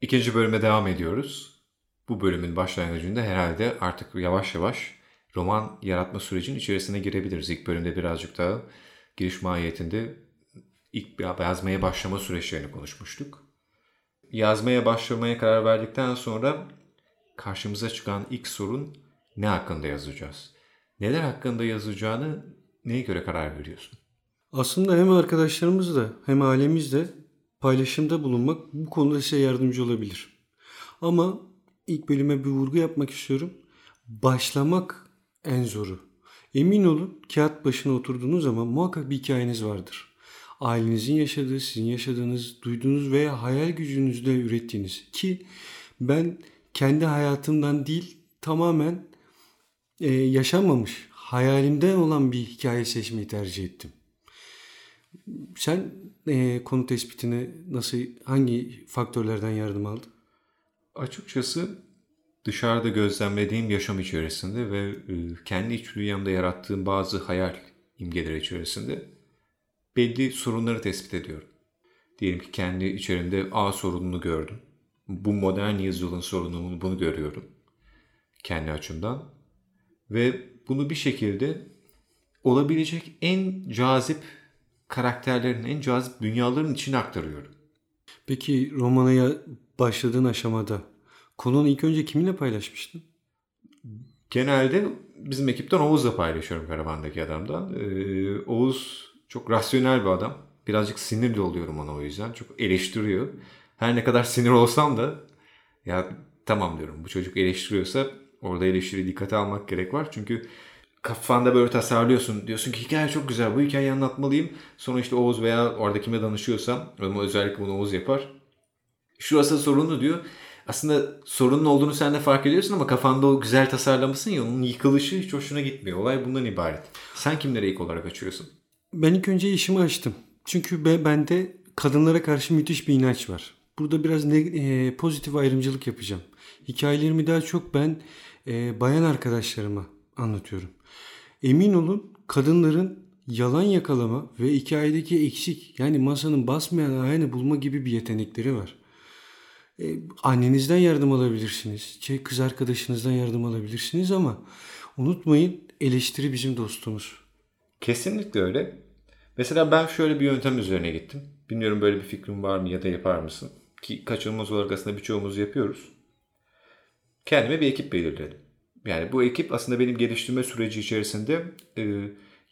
İkinci bölüme devam ediyoruz. Bu bölümün başlangıcında herhalde artık yavaş yavaş roman yaratma sürecinin içerisine girebiliriz. İlk bölümde birazcık daha giriş mahiyetinde ilk yazmaya başlama süreçlerini konuşmuştuk. Yazmaya başlamaya karar verdikten sonra karşımıza çıkan ilk sorun ne hakkında yazacağız? Neler hakkında yazacağını neye göre karar veriyorsun? Aslında hem arkadaşlarımız hem ailemiz de paylaşımda bulunmak bu konuda size yardımcı olabilir. Ama ilk bölüme bir vurgu yapmak istiyorum. Başlamak en zoru. Emin olun kağıt başına oturduğunuz zaman muhakkak bir hikayeniz vardır. Ailenizin yaşadığı, sizin yaşadığınız, duyduğunuz veya hayal gücünüzle ürettiğiniz ki ben kendi hayatımdan değil tamamen e, yaşanmamış hayalimden olan bir hikaye seçmeyi tercih ettim. Sen e, konu tespitine nasıl, hangi faktörlerden yardım aldın? Açıkçası dışarıda gözlemlediğim yaşam içerisinde ve e, kendi iç dünyamda yarattığım bazı hayal imgeleri içerisinde belli sorunları tespit ediyorum. Diyelim ki kendi içerimde A sorununu gördüm. Bu modern yüzyılın sorununu bunu görüyorum. Kendi açımdan. Ve bunu bir şekilde olabilecek en cazip karakterlerin, en cazip dünyaların içine aktarıyorum. Peki romana başladığın aşamada konunu ilk önce kiminle paylaşmıştın? Genelde bizim ekipten Oğuz'la paylaşıyorum karavandaki adamdan. Ee, Oğuz çok rasyonel bir adam. Birazcık sinirli oluyorum ona o yüzden. Çok eleştiriyor. Her ne kadar sinir olsam da ya tamam diyorum bu çocuk eleştiriyorsa orada eleştiri dikkate almak gerek var. Çünkü kafanda böyle tasarlıyorsun. Diyorsun ki hikaye çok güzel. Bu hikayeyi anlatmalıyım. Sonra işte Oğuz veya orada kime danışıyorsam ama özellikle bunu Oğuz yapar. Şurası sorunlu diyor. Aslında sorunun olduğunu sen de fark ediyorsun ama kafanda o güzel tasarlamışsın ya onun yıkılışı hiç hoşuna gitmiyor. Olay bundan ibaret. Sen kimlere ilk olarak açıyorsun? Ben ilk önce işimi açtım. Çünkü bende kadınlara karşı müthiş bir inanç var. Burada biraz ne, e, pozitif ayrımcılık yapacağım. Hikayelerimi daha çok ben e, bayan arkadaşlarıma anlatıyorum. Emin olun kadınların yalan yakalama ve hikayedeki eksik yani masanın basmayan ayağını bulma gibi bir yetenekleri var. Ee, annenizden yardım alabilirsiniz. Şey, kız arkadaşınızdan yardım alabilirsiniz ama unutmayın eleştiri bizim dostumuz. Kesinlikle öyle. Mesela ben şöyle bir yöntem üzerine gittim. Bilmiyorum böyle bir fikrin var mı ya da yapar mısın? Ki kaçınılmaz olarak aslında birçoğumuz yapıyoruz. Kendime bir ekip belirledim. Yani bu ekip aslında benim geliştirme süreci içerisinde e,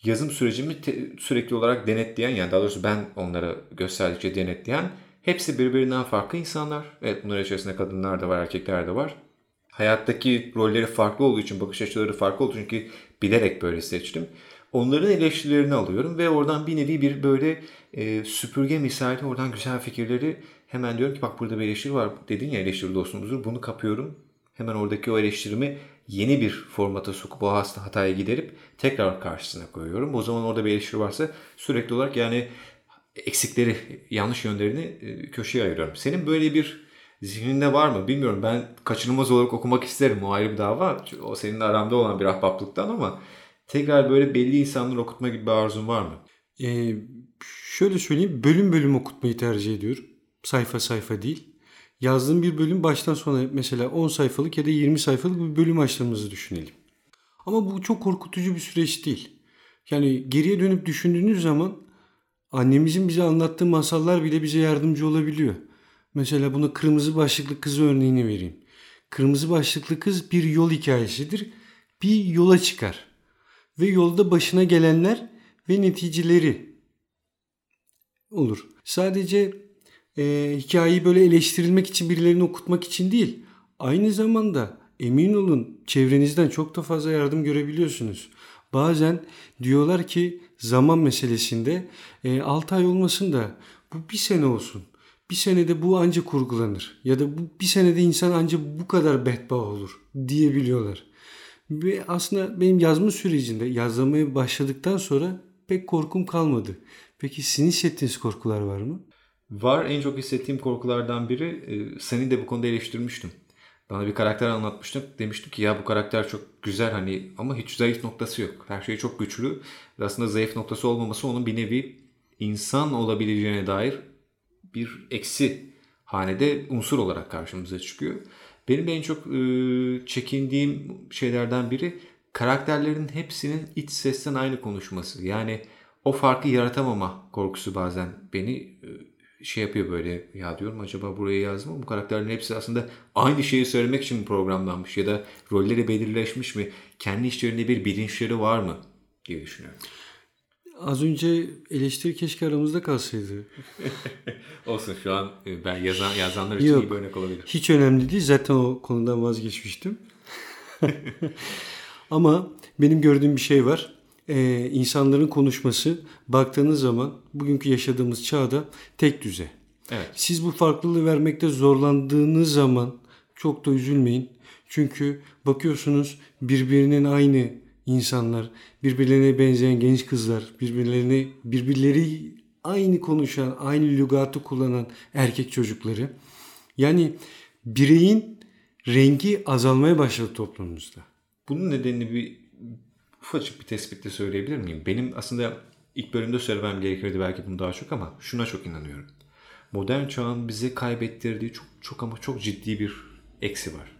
yazım sürecimi te, sürekli olarak denetleyen yani daha doğrusu ben onlara gösterdikçe denetleyen hepsi birbirinden farklı insanlar. Evet bunlar içerisinde kadınlar da var erkekler de var. Hayattaki rolleri farklı olduğu için bakış açıları farklı olduğu için ki bilerek böyle seçtim. Onların eleştirilerini alıyorum ve oradan bir nevi bir böyle e, süpürge misali oradan güzel fikirleri hemen diyorum ki bak burada bir eleştiri var dedin ya eleştiri dostumuzdur bunu kapıyorum. Hemen oradaki o eleştirimi yeni bir formata sokup o hasta hataya giderip tekrar karşısına koyuyorum. O zaman orada bir eleştiri varsa sürekli olarak yani eksikleri, yanlış yönlerini e, köşeye ayırıyorum. Senin böyle bir zihninde var mı? Bilmiyorum. Ben kaçınılmaz olarak okumak isterim. O ayrı bir dava. O senin aramda olan bir ahbaplıktan ama tekrar böyle belli insanları okutma gibi bir arzun var mı? Ee, şöyle söyleyeyim. Bölüm bölüm okutmayı tercih ediyorum. Sayfa sayfa değil yazdığım bir bölüm baştan sona mesela 10 sayfalık ya da 20 sayfalık bir bölüm açtığımızı düşünelim. Ama bu çok korkutucu bir süreç değil. Yani geriye dönüp düşündüğünüz zaman annemizin bize anlattığı masallar bile bize yardımcı olabiliyor. Mesela buna kırmızı başlıklı kız örneğini vereyim. Kırmızı başlıklı kız bir yol hikayesidir. Bir yola çıkar. Ve yolda başına gelenler ve neticeleri olur. Sadece e, hikayeyi böyle eleştirilmek için birilerini okutmak için değil. Aynı zamanda emin olun çevrenizden çok da fazla yardım görebiliyorsunuz. Bazen diyorlar ki zaman meselesinde e, 6 ay olmasın da bu bir sene olsun. Bir senede bu anca kurgulanır. Ya da bu bir senede insan anca bu kadar bedba olur diyebiliyorlar. Ve aslında benim yazma sürecinde yazmaya başladıktan sonra pek korkum kalmadı. Peki sizin hissettiğiniz korkular var mı? Var en çok hissettiğim korkulardan biri e, seni de bu konuda eleştirmiştim. Bana bir karakter anlatmıştım. Demiştim ki ya bu karakter çok güzel hani ama hiç zayıf noktası yok. Her şey çok güçlü. Aslında zayıf noktası olmaması onun bir nevi insan olabileceğine dair bir eksi hanede unsur olarak karşımıza çıkıyor. Benim en çok e, çekindiğim şeylerden biri karakterlerin hepsinin iç sesten aynı konuşması. Yani o farkı yaratamama korkusu bazen beni e, şey yapıyor böyle ya diyorum acaba buraya yazdım mı bu karakterlerin hepsi aslında aynı şeyi söylemek için mi programlanmış ya da rolleri belirleşmiş mi kendi içlerinde bir bilinçleri var mı diye düşünüyorum. Az önce eleştiri keşke aramızda kalsaydı. Olsun şu an e, ben yazan yazanlar için Yok. iyi bir örnek olabilir. Hiç önemli değil. Zaten o konudan vazgeçmiştim. Ama benim gördüğüm bir şey var. Ee, insanların konuşması baktığınız zaman bugünkü yaşadığımız çağda tek düze. Evet. Siz bu farklılığı vermekte zorlandığınız zaman çok da üzülmeyin. Çünkü bakıyorsunuz birbirinin aynı insanlar, birbirlerine benzeyen genç kızlar, birbirlerine birbirleri aynı konuşan, aynı lügatı kullanan erkek çocukları. Yani bireyin rengi azalmaya başladı toplumumuzda. Bunun nedenini bir ufacık bir tespitle söyleyebilir miyim? Benim aslında ilk bölümde söylemem gerekirdi belki bunu daha çok ama şuna çok inanıyorum. Modern çağın bize kaybettirdiği çok çok ama çok ciddi bir eksi var.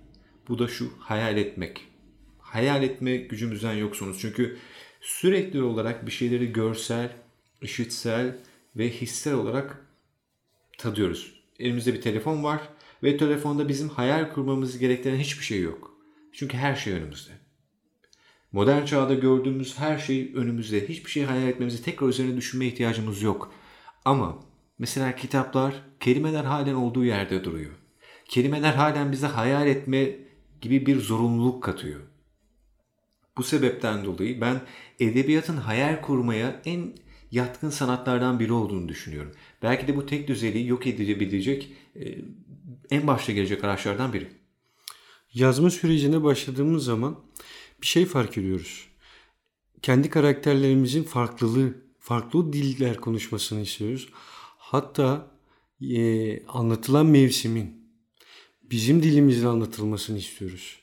Bu da şu hayal etmek. Hayal etme gücümüzden yoksunuz. Çünkü sürekli olarak bir şeyleri görsel, işitsel ve hissel olarak tadıyoruz. Elimizde bir telefon var ve telefonda bizim hayal kurmamız gerektiren hiçbir şey yok. Çünkü her şey önümüzde. Modern çağda gördüğümüz her şey önümüzde. Hiçbir şey hayal etmemize, tekrar üzerine düşünmeye ihtiyacımız yok. Ama mesela kitaplar, kelimeler halen olduğu yerde duruyor. Kelimeler halen bize hayal etme gibi bir zorunluluk katıyor. Bu sebepten dolayı ben edebiyatın hayal kurmaya en yatkın sanatlardan biri olduğunu düşünüyorum. Belki de bu tek düzeliği yok edilebilecek e, en başta gelecek araçlardan biri. Yazma sürecine başladığımız zaman bir şey fark ediyoruz. Kendi karakterlerimizin farklılığı, farklı diller konuşmasını istiyoruz. Hatta e, anlatılan mevsimin bizim dilimizle anlatılmasını istiyoruz.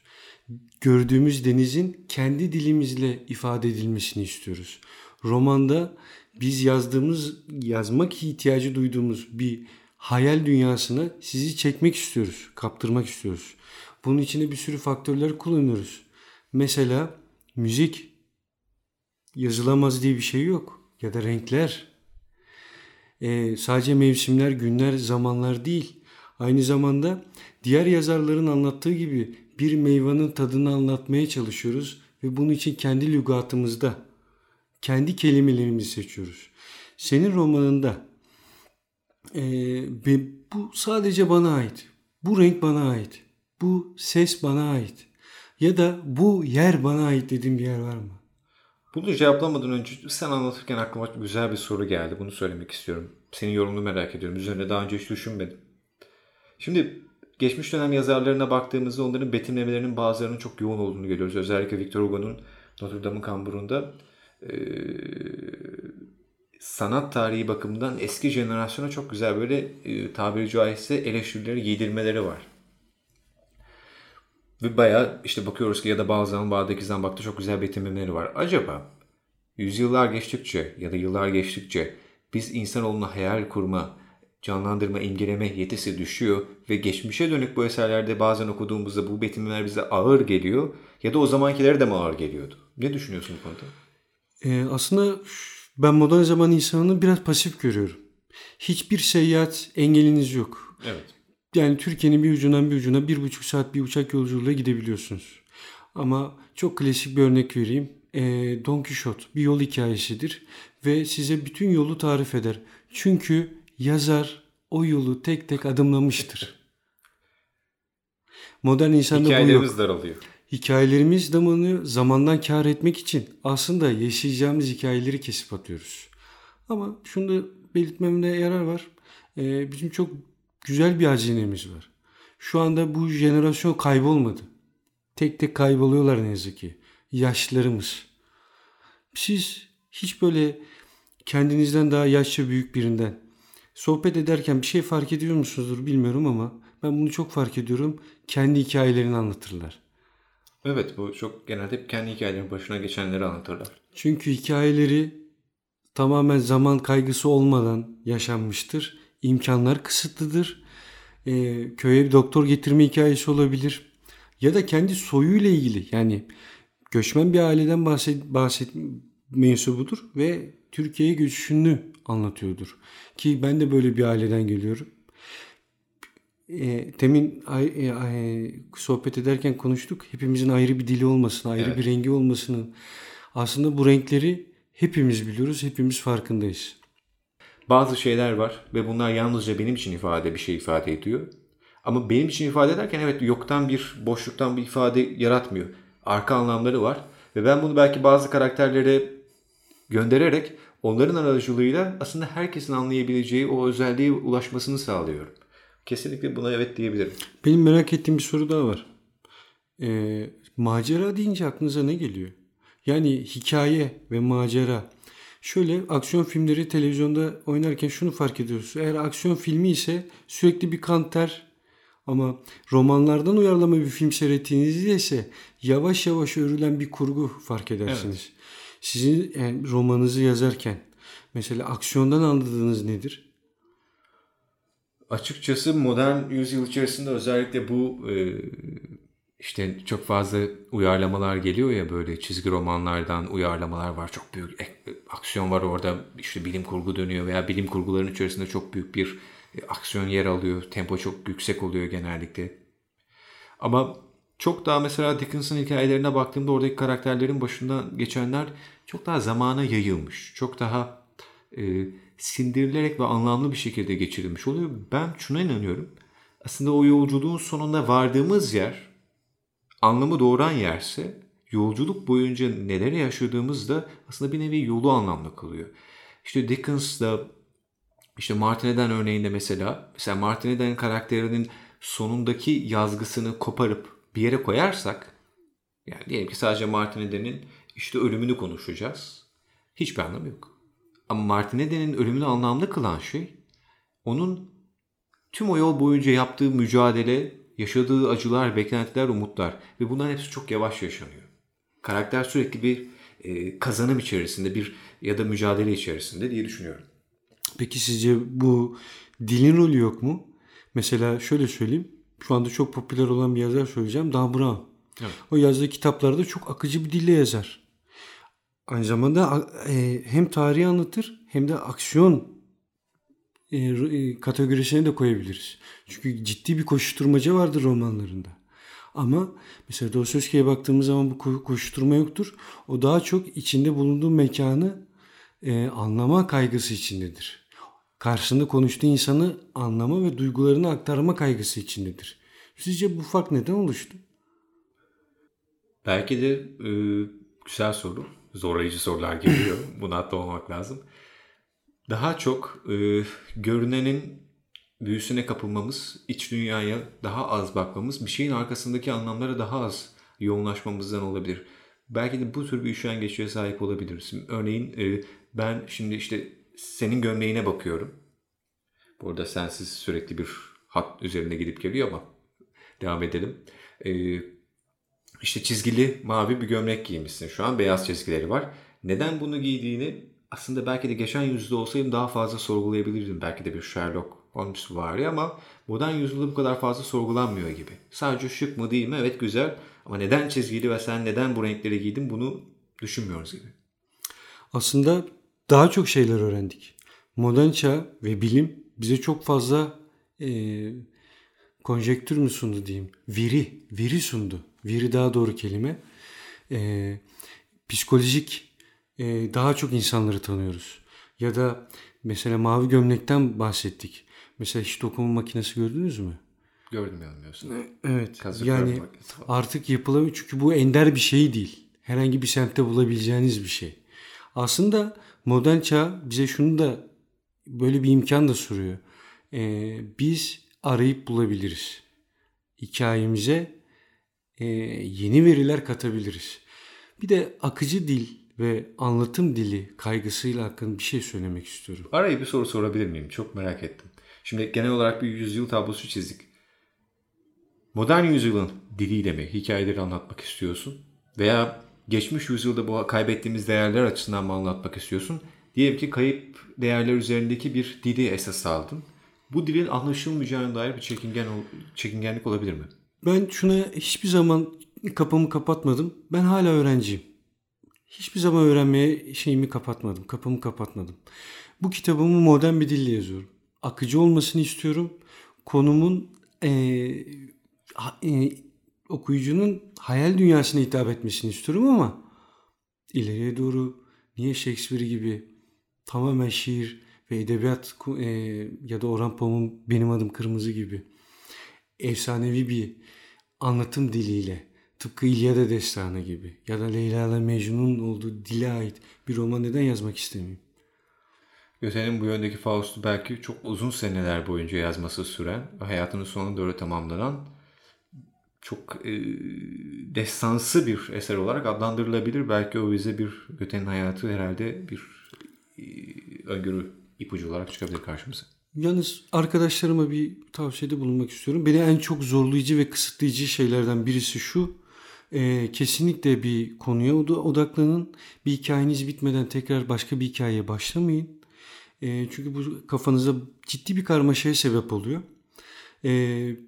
Gördüğümüz denizin kendi dilimizle ifade edilmesini istiyoruz. Romanda biz yazdığımız, yazmak ihtiyacı duyduğumuz bir hayal dünyasına sizi çekmek istiyoruz, kaptırmak istiyoruz. Bunun içinde bir sürü faktörler kullanıyoruz. Mesela müzik yazılamaz diye bir şey yok. Ya da renkler. Ee, sadece mevsimler, günler, zamanlar değil. Aynı zamanda diğer yazarların anlattığı gibi bir meyvanın tadını anlatmaya çalışıyoruz ve bunun için kendi lügatımızda, kendi kelimelerimizi seçiyoruz. Senin romanında e, bu sadece bana ait. Bu renk bana ait. Bu ses bana ait. Ya da bu yer bana ait dediğin bir yer var mı? Bunu cevaplamadan önce sen anlatırken aklıma güzel bir soru geldi. Bunu söylemek istiyorum. Senin yorumunu merak ediyorum. Üzerine daha önce hiç düşünmedim. Şimdi geçmiş dönem yazarlarına baktığımızda onların betimlemelerinin bazılarının çok yoğun olduğunu görüyoruz. Özellikle Victor Hugo'nun Notre Dame'ın kamburunda e, sanat tarihi bakımından eski jenerasyona çok güzel böyle e, tabiri caizse eleştirileri giydirmeleri var. Ve bayağı işte bakıyoruz ki ya da bazen Bağdakiz'den baktı çok güzel betimlemeleri var. Acaba yüzyıllar geçtikçe ya da yıllar geçtikçe biz insanoğluna hayal kurma, canlandırma, imgeleme yetisi düşüyor ve geçmişe dönük bu eserlerde bazen okuduğumuzda bu betimlemeler bize ağır geliyor ya da o zamankileri de mi ağır geliyordu? Ne düşünüyorsun bu konuda? Ee, aslında ben modern zaman insanını biraz pasif görüyorum. Hiçbir seyahat engeliniz yok. Evet. Yani Türkiye'nin bir ucundan bir ucuna bir buçuk saat bir uçak yolculuğuyla gidebiliyorsunuz. Ama çok klasik bir örnek vereyim. E, Don Quixote bir yol hikayesidir ve size bütün yolu tarif eder. Çünkü yazar o yolu tek tek adımlamıştır. Modern insanda bu yok. Hikayelerimiz daralıyor. Hikayelerimiz zamanı zamandan kar etmek için aslında yaşayacağımız hikayeleri kesip atıyoruz. Ama şunu da belirtmemde yarar var. Ee, bizim çok güzel bir hazinemiz var. Şu anda bu jenerasyon kaybolmadı. Tek tek kayboluyorlar ne yazık ki. Yaşlılarımız. Siz hiç böyle kendinizden daha yaşça büyük birinden sohbet ederken bir şey fark ediyor musunuzdur bilmiyorum ama ben bunu çok fark ediyorum. Kendi hikayelerini anlatırlar. Evet bu çok genelde hep kendi hikayelerinin başına geçenleri anlatırlar. Çünkü hikayeleri tamamen zaman kaygısı olmadan yaşanmıştır. İmkanlar kısıtlıdır. e, köye bir doktor getirme hikayesi olabilir. Ya da kendi soyuyla ilgili yani göçmen bir aileden bahset, bahset mensubudur ve Türkiye'ye göçüşünü anlatıyordur. Ki ben de böyle bir aileden geliyorum. E, temin e, ay, sohbet ederken konuştuk. Hepimizin ayrı bir dili olmasını, ayrı Evet. bir rengi olmasının aslında bu renkleri hepimiz biliyoruz, hepimiz farkındayız. Bazı şeyler var ve bunlar yalnızca benim için ifade bir şey ifade ediyor. Ama benim için ifade ederken evet yoktan bir boşluktan bir ifade yaratmıyor. Arka anlamları var ve ben bunu belki bazı karakterlere göndererek onların aracılığıyla aslında herkesin anlayabileceği o özelliğe ulaşmasını sağlıyorum. Kesinlikle buna evet diyebilirim. Benim merak ettiğim bir soru daha var. Ee, macera deyince aklınıza ne geliyor? Yani hikaye ve macera. Şöyle aksiyon filmleri televizyonda oynarken şunu fark ediyoruz. Eğer aksiyon filmi ise sürekli bir kan ter ama romanlardan uyarlama bir film seyrettiğinizde ise yavaş yavaş örülen bir kurgu fark edersiniz. Sizin yani romanınızı yazarken mesela aksiyondan anladığınız nedir? Açıkçası modern yüzyıl içerisinde özellikle bu e, işte çok fazla uyarlamalar geliyor ya böyle çizgi romanlardan uyarlamalar var. Çok büyük aksiyon var orada işte bilim kurgu dönüyor veya bilim kurguların içerisinde çok büyük bir e, aksiyon yer alıyor. Tempo çok yüksek oluyor genellikle. Ama çok daha mesela Dickens'ın hikayelerine baktığımda oradaki karakterlerin başından geçenler çok daha zamana yayılmış. Çok daha e, sindirilerek ve anlamlı bir şekilde geçirilmiş oluyor. Ben şuna inanıyorum. Aslında o yolculuğun sonunda vardığımız yer anlamı doğuran yerse yolculuk boyunca neler yaşadığımız da aslında bir nevi yolu anlamlı kılıyor. İşte Dickens'da işte Martin Eden örneğinde mesela mesela Martin Eden karakterinin sonundaki yazgısını koparıp bir yere koyarsak yani diyelim ki sadece Martin Eden'in işte ölümünü konuşacağız. Hiçbir anlamı yok. Ama Martin Eden'in ölümünü anlamlı kılan şey onun tüm o yol boyunca yaptığı mücadele, yaşadığı acılar, beklentiler, umutlar ve bunların hepsi çok yavaş yaşanıyor. Karakter sürekli bir e, kazanım içerisinde bir ya da mücadele içerisinde diye düşünüyorum. Peki sizce bu dilin rolü yok mu? Mesela şöyle söyleyeyim. Şu anda çok popüler olan bir yazar söyleyeceğim. Dan Brown. Evet. O yazdığı kitaplarda çok akıcı bir dille yazar. Aynı zamanda e, hem tarihi anlatır hem de aksiyon e, e, kategorisine de koyabiliriz. Çünkü ciddi bir koşuşturmaca vardır romanlarında. Ama mesela Dostoyevski'ye baktığımız zaman bu ko- koşuşturma yoktur. O daha çok içinde bulunduğu mekanı e, anlama kaygısı içindedir. Karşısında konuştuğu insanı anlama ve duygularını aktarma kaygısı içindedir. Sizce bu fark neden oluştu? Belki de e, güzel soru. Zorlayıcı sorular geliyor. Buna atlamamak lazım. Daha çok e, görünenin büyüsüne kapılmamız, iç dünyaya daha az bakmamız, bir şeyin arkasındaki anlamlara daha az yoğunlaşmamızdan olabilir. Belki de bu tür bir üşengeçliğe sahip olabiliriz. Örneğin e, ben şimdi işte senin gömleğine bakıyorum. Burada sensiz sürekli bir hat üzerine gidip geliyor ama devam edelim. E, işte çizgili mavi bir gömlek giymişsin. Şu an beyaz çizgileri var. Neden bunu giydiğini aslında belki de geçen yüzyılda olsaydım daha fazla sorgulayabilirdim. Belki de bir Sherlock Holmes var ya ama modern yüzyılda bu kadar fazla sorgulanmıyor gibi. Sadece şık mı değil mi? Evet güzel. Ama neden çizgili ve sen neden bu renkleri giydin bunu düşünmüyoruz gibi. Aslında daha çok şeyler öğrendik. Modern çağ ve bilim bize çok fazla e, konjektür mü sundu diyeyim. Veri, veri sundu. Veri daha doğru kelime. E, psikolojik e, daha çok insanları tanıyoruz. Ya da mesela mavi gömlekten bahsettik. Mesela hiç dokuma makinesi gördünüz mü? Gördüm yanılmıyorsun. Evet. Kazık yani artık yapılamıyor çünkü bu ender bir şey değil. Herhangi bir semtte bulabileceğiniz bir şey. Aslında modern çağ bize şunu da böyle bir imkan da sunuyor. Ee, biz arayıp bulabiliriz. Hikayemize e, yeni veriler katabiliriz. Bir de akıcı dil ve anlatım dili kaygısıyla hakkında bir şey söylemek istiyorum. Araya bir soru sorabilir miyim? Çok merak ettim. Şimdi genel olarak bir yüzyıl tablosu çizdik. Modern yüzyılın diliyle mi hikayeleri anlatmak istiyorsun? Veya geçmiş yüzyılda bu kaybettiğimiz değerler açısından mı anlatmak istiyorsun? Diyelim ki kayıp değerler üzerindeki bir dili esas aldın Bu dilin anlaşılmayacağına dair bir çekingen çekingenlik olabilir mi? Ben şuna hiçbir zaman kapımı kapatmadım. Ben hala öğrenciyim. Hiçbir zaman öğrenmeye şeyimi kapatmadım. Kapımı kapatmadım. Bu kitabımı modern bir dille yazıyorum. Akıcı olmasını istiyorum. Konumun e, e, okuyucunun hayal dünyasına hitap etmesini istiyorum ama ileriye doğru niye Shakespeare gibi tamamen şiir ve edebiyat e, ya da Orhan Pamuk'un Benim Adım Kırmızı gibi efsanevi bir anlatım diliyle tıpkı İlyada Destanı gibi ya da Leyla ile Mecnun'un olduğu dile ait bir roman neden yazmak istemeyeyim? Göte'nin bu yöndeki Faust'u belki çok uzun seneler boyunca yazması süren ve hayatının sonuna doğru tamamlanan çok e, destansı bir eser olarak adlandırılabilir. Belki o bize bir Göte'nin hayatı herhalde bir e, öngörü ipucu olarak çıkabilir karşımıza. Yalnız arkadaşlarıma bir tavsiyede bulunmak istiyorum. Beni en çok zorlayıcı ve kısıtlayıcı şeylerden birisi şu. E, kesinlikle bir konuya odaklanın. Bir hikayeniz bitmeden tekrar başka bir hikayeye başlamayın. E, çünkü bu kafanıza ciddi bir karmaşaya sebep oluyor. E,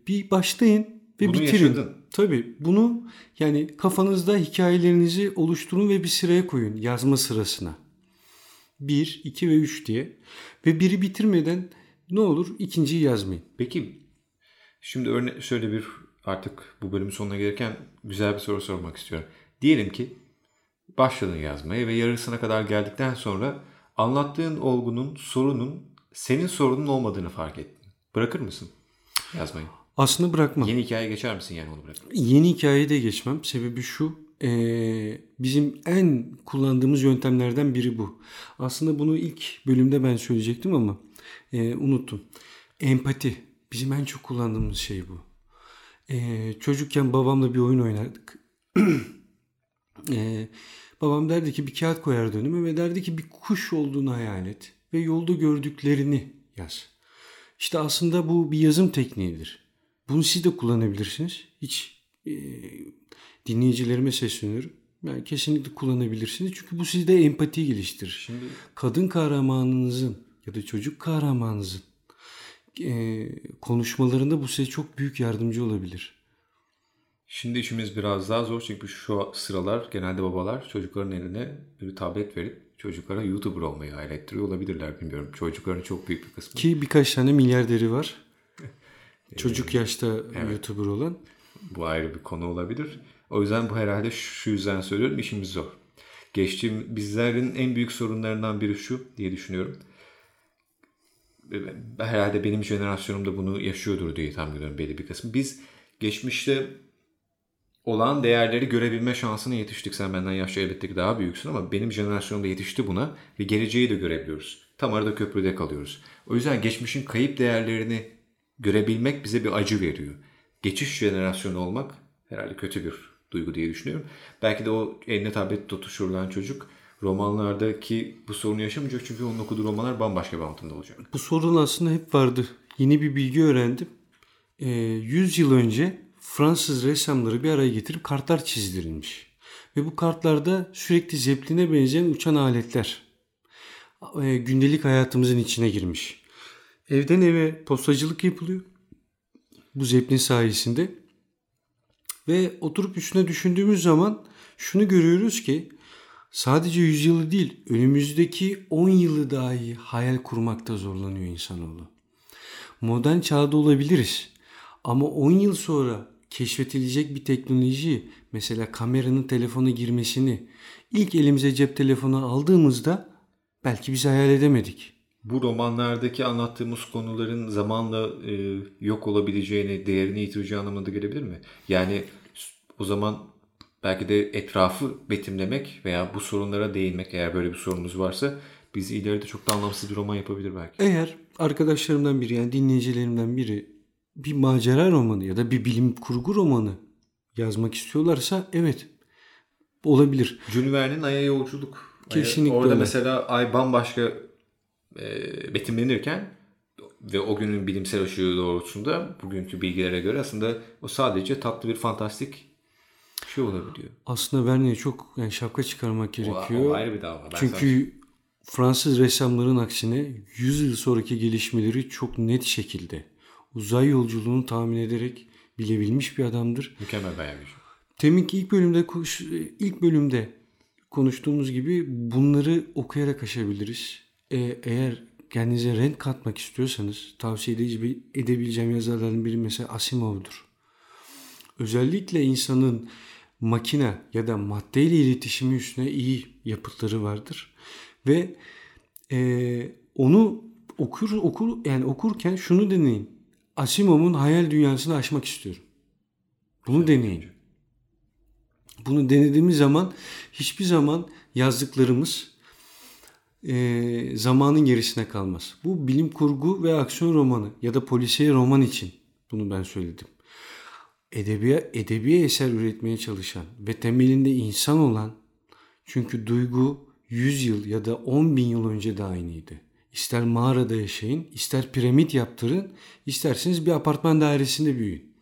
bir başlayın ve bunu bitirin. Yaşadın. Tabii bunu yani kafanızda hikayelerinizi oluşturun ve bir sıraya koyun yazma sırasına. 1, 2 ve 3 diye. Ve biri bitirmeden ne olur ikinciyi yazmayın. Peki şimdi örne şöyle bir artık bu bölümün sonuna gelirken güzel bir soru sormak istiyorum. Diyelim ki başladın yazmaya ve yarısına kadar geldikten sonra anlattığın olgunun, sorunun senin sorunun olmadığını fark ettin. Bırakır mısın yazmayı? Aslında bırakmam. Yeni hikaye geçer misin yani onu bırakır Yeni hikayeye de geçmem. Sebebi şu. Ee, bizim en kullandığımız yöntemlerden biri bu. Aslında bunu ilk bölümde ben söyleyecektim ama e, unuttum. Empati. Bizim en çok kullandığımız şey bu. Ee, çocukken babamla bir oyun oynardık. ee, babam derdi ki bir kağıt koyardı önüme ve derdi ki bir kuş olduğunu hayal et. Ve yolda gördüklerini yaz. İşte aslında bu bir yazım tekniğidir. Bunu siz de kullanabilirsiniz. Hiç e, dinleyicilerime sesleniyorum. Yani kesinlikle kullanabilirsiniz. Çünkü bu sizde empati geliştirir. Şimdi kadın kahramanınızın ya da çocuk kahramanınızın e, konuşmalarında bu size çok büyük yardımcı olabilir. Şimdi işimiz biraz daha zor çünkü şu sıralar genelde babalar çocukların eline bir tablet verip çocuklara YouTuber olmayı hayal ettiriyor olabilirler bilmiyorum. Çocukların çok büyük bir kısmı. Ki birkaç tane milyarderi var. Çocuk yaşta evet. YouTuber olan. Bu ayrı bir konu olabilir. O yüzden bu herhalde şu yüzden söylüyorum işimiz zor. Geçtiğim bizlerin en büyük sorunlarından biri şu diye düşünüyorum. Herhalde benim jenerasyonum da bunu yaşıyordur diye tahmin ediyorum belli bir kısmı. Biz geçmişte olan değerleri görebilme şansına yetiştik. Sen benden yaşça elbette ki daha büyüksün ama benim jenerasyonumda yetişti buna ve geleceği de görebiliyoruz. Tam arada köprüde kalıyoruz. O yüzden geçmişin kayıp değerlerini görebilmek bize bir acı veriyor. Geçiş jenerasyonu olmak herhalde kötü bir duygu diye düşünüyorum. Belki de o eline tablet tutuşurulan çocuk romanlardaki bu sorunu yaşamayacak çünkü onun okuduğu romanlar bambaşka bir altında olacak. Bu sorun aslında hep vardı. Yeni bir bilgi öğrendim. Ee, 100 yıl önce Fransız ressamları bir araya getirip kartlar çizdirilmiş. Ve bu kartlarda sürekli zepline benzeyen uçan aletler e, gündelik hayatımızın içine girmiş. Evden eve postacılık yapılıyor. Bu zeplin sayesinde. Ve oturup üstüne düşündüğümüz zaman şunu görüyoruz ki sadece 100 yılı değil önümüzdeki 10 yılı dahi hayal kurmakta zorlanıyor insanoğlu. Modern çağda olabiliriz. Ama 10 yıl sonra keşfedilecek bir teknoloji mesela kameranın telefona girmesini ilk elimize cep telefonu aldığımızda belki biz hayal edemedik. Bu romanlardaki anlattığımız konuların zamanla e, yok olabileceğini, değerini yitireceği anlamına da gelebilir mi? Yani o zaman belki de etrafı betimlemek veya bu sorunlara değinmek eğer böyle bir sorunumuz varsa biz ileride çok da anlamsız bir roman yapabilir belki. Eğer arkadaşlarımdan biri yani dinleyicilerimden biri bir macera romanı ya da bir bilim kurgu romanı yazmak istiyorlarsa evet olabilir. Jules Verne'in Ay'a Yolculuk. Kesinlikle Orada öyle. mesela Ay bambaşka e, betimlenirken ve o günün bilimsel ışığı doğrultusunda bugünkü bilgilere göre aslında o sadece tatlı bir fantastik şey olabiliyor. Aslında Verne'ye çok yani şapka çıkarmak gerekiyor. O, o ayrı bir dava. Ben Çünkü Fransız ressamların aksine 100 yıl sonraki gelişmeleri çok net şekilde uzay yolculuğunu tahmin ederek bilebilmiş bir adamdır. Mükemmel bayağı bir şey. Temin ki ilk bölümde ilk bölümde konuştuğumuz gibi bunları okuyarak aşabiliriz. Ee, eğer kendinize renk katmak istiyorsanız tavsiye edebileceğim yazarların biri mesela Asimov'dur. Özellikle insanın makine ya da maddeyle iletişimi üstüne iyi yapıtları vardır. Ve e, onu okur okur yani okurken şunu deneyin. Asimov'un hayal dünyasını aşmak istiyorum. Bunu Güzel deneyin. Bunu denediğimiz zaman hiçbir zaman yazdıklarımız e, zamanın gerisine kalmaz. Bu bilim kurgu ve aksiyon romanı ya da polisiye roman için bunu ben söyledim. Edebiye, edebi eser üretmeye çalışan ve temelinde insan olan çünkü duygu 100 yıl ya da 10 bin yıl önce de aynıydı. İster mağarada yaşayın, ister piramit yaptırın, isterseniz bir apartman dairesinde büyüyün.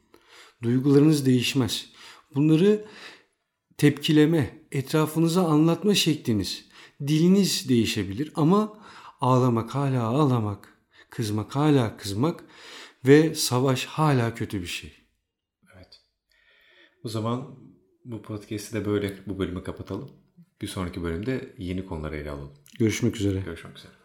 Duygularınız değişmez. Bunları tepkileme, etrafınıza anlatma şekliniz, diliniz değişebilir ama ağlamak hala ağlamak, kızmak hala kızmak ve savaş hala kötü bir şey. O zaman bu podcast'i de böyle bu bölümü kapatalım. Bir sonraki bölümde yeni konuları ele alalım. Görüşmek üzere. Görüşmek üzere.